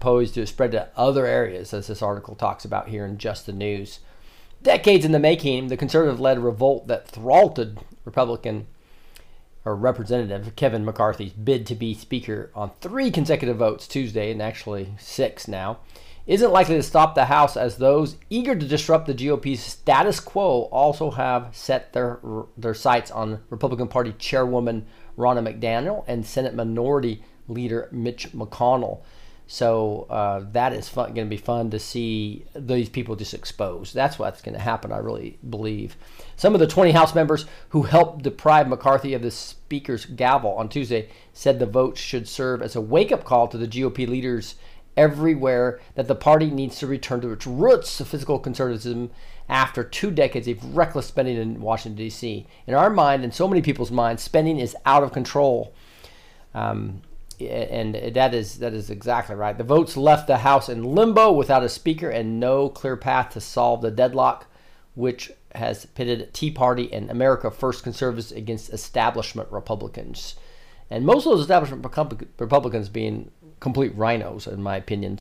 posed to spread to other areas, as this article talks about here in Just the News. Decades in the making, the conservative led revolt that thwarted Republican or Representative Kevin McCarthy's bid to be Speaker on three consecutive votes Tuesday, and actually six now, isn't likely to stop the House as those eager to disrupt the GOP's status quo also have set their their sights on Republican Party Chairwoman Ronna McDaniel and Senate Minority Leader Mitch McConnell. So uh, that is going to be fun to see these people just exposed. That's what's going to happen, I really believe. Some of the 20 House members who helped deprive McCarthy of the Speaker's gavel on Tuesday said the vote should serve as a wake up call to the GOP leaders everywhere that the party needs to return to its roots of fiscal conservatism after two decades of reckless spending in Washington, D.C. In our mind, and so many people's minds, spending is out of control. Um, and that is that is exactly right. The votes left the House in limbo without a speaker and no clear path to solve the deadlock, which has pitted Tea Party and America First conservatives against establishment Republicans, and most of those establishment Republicans being complete rhinos, in my opinion.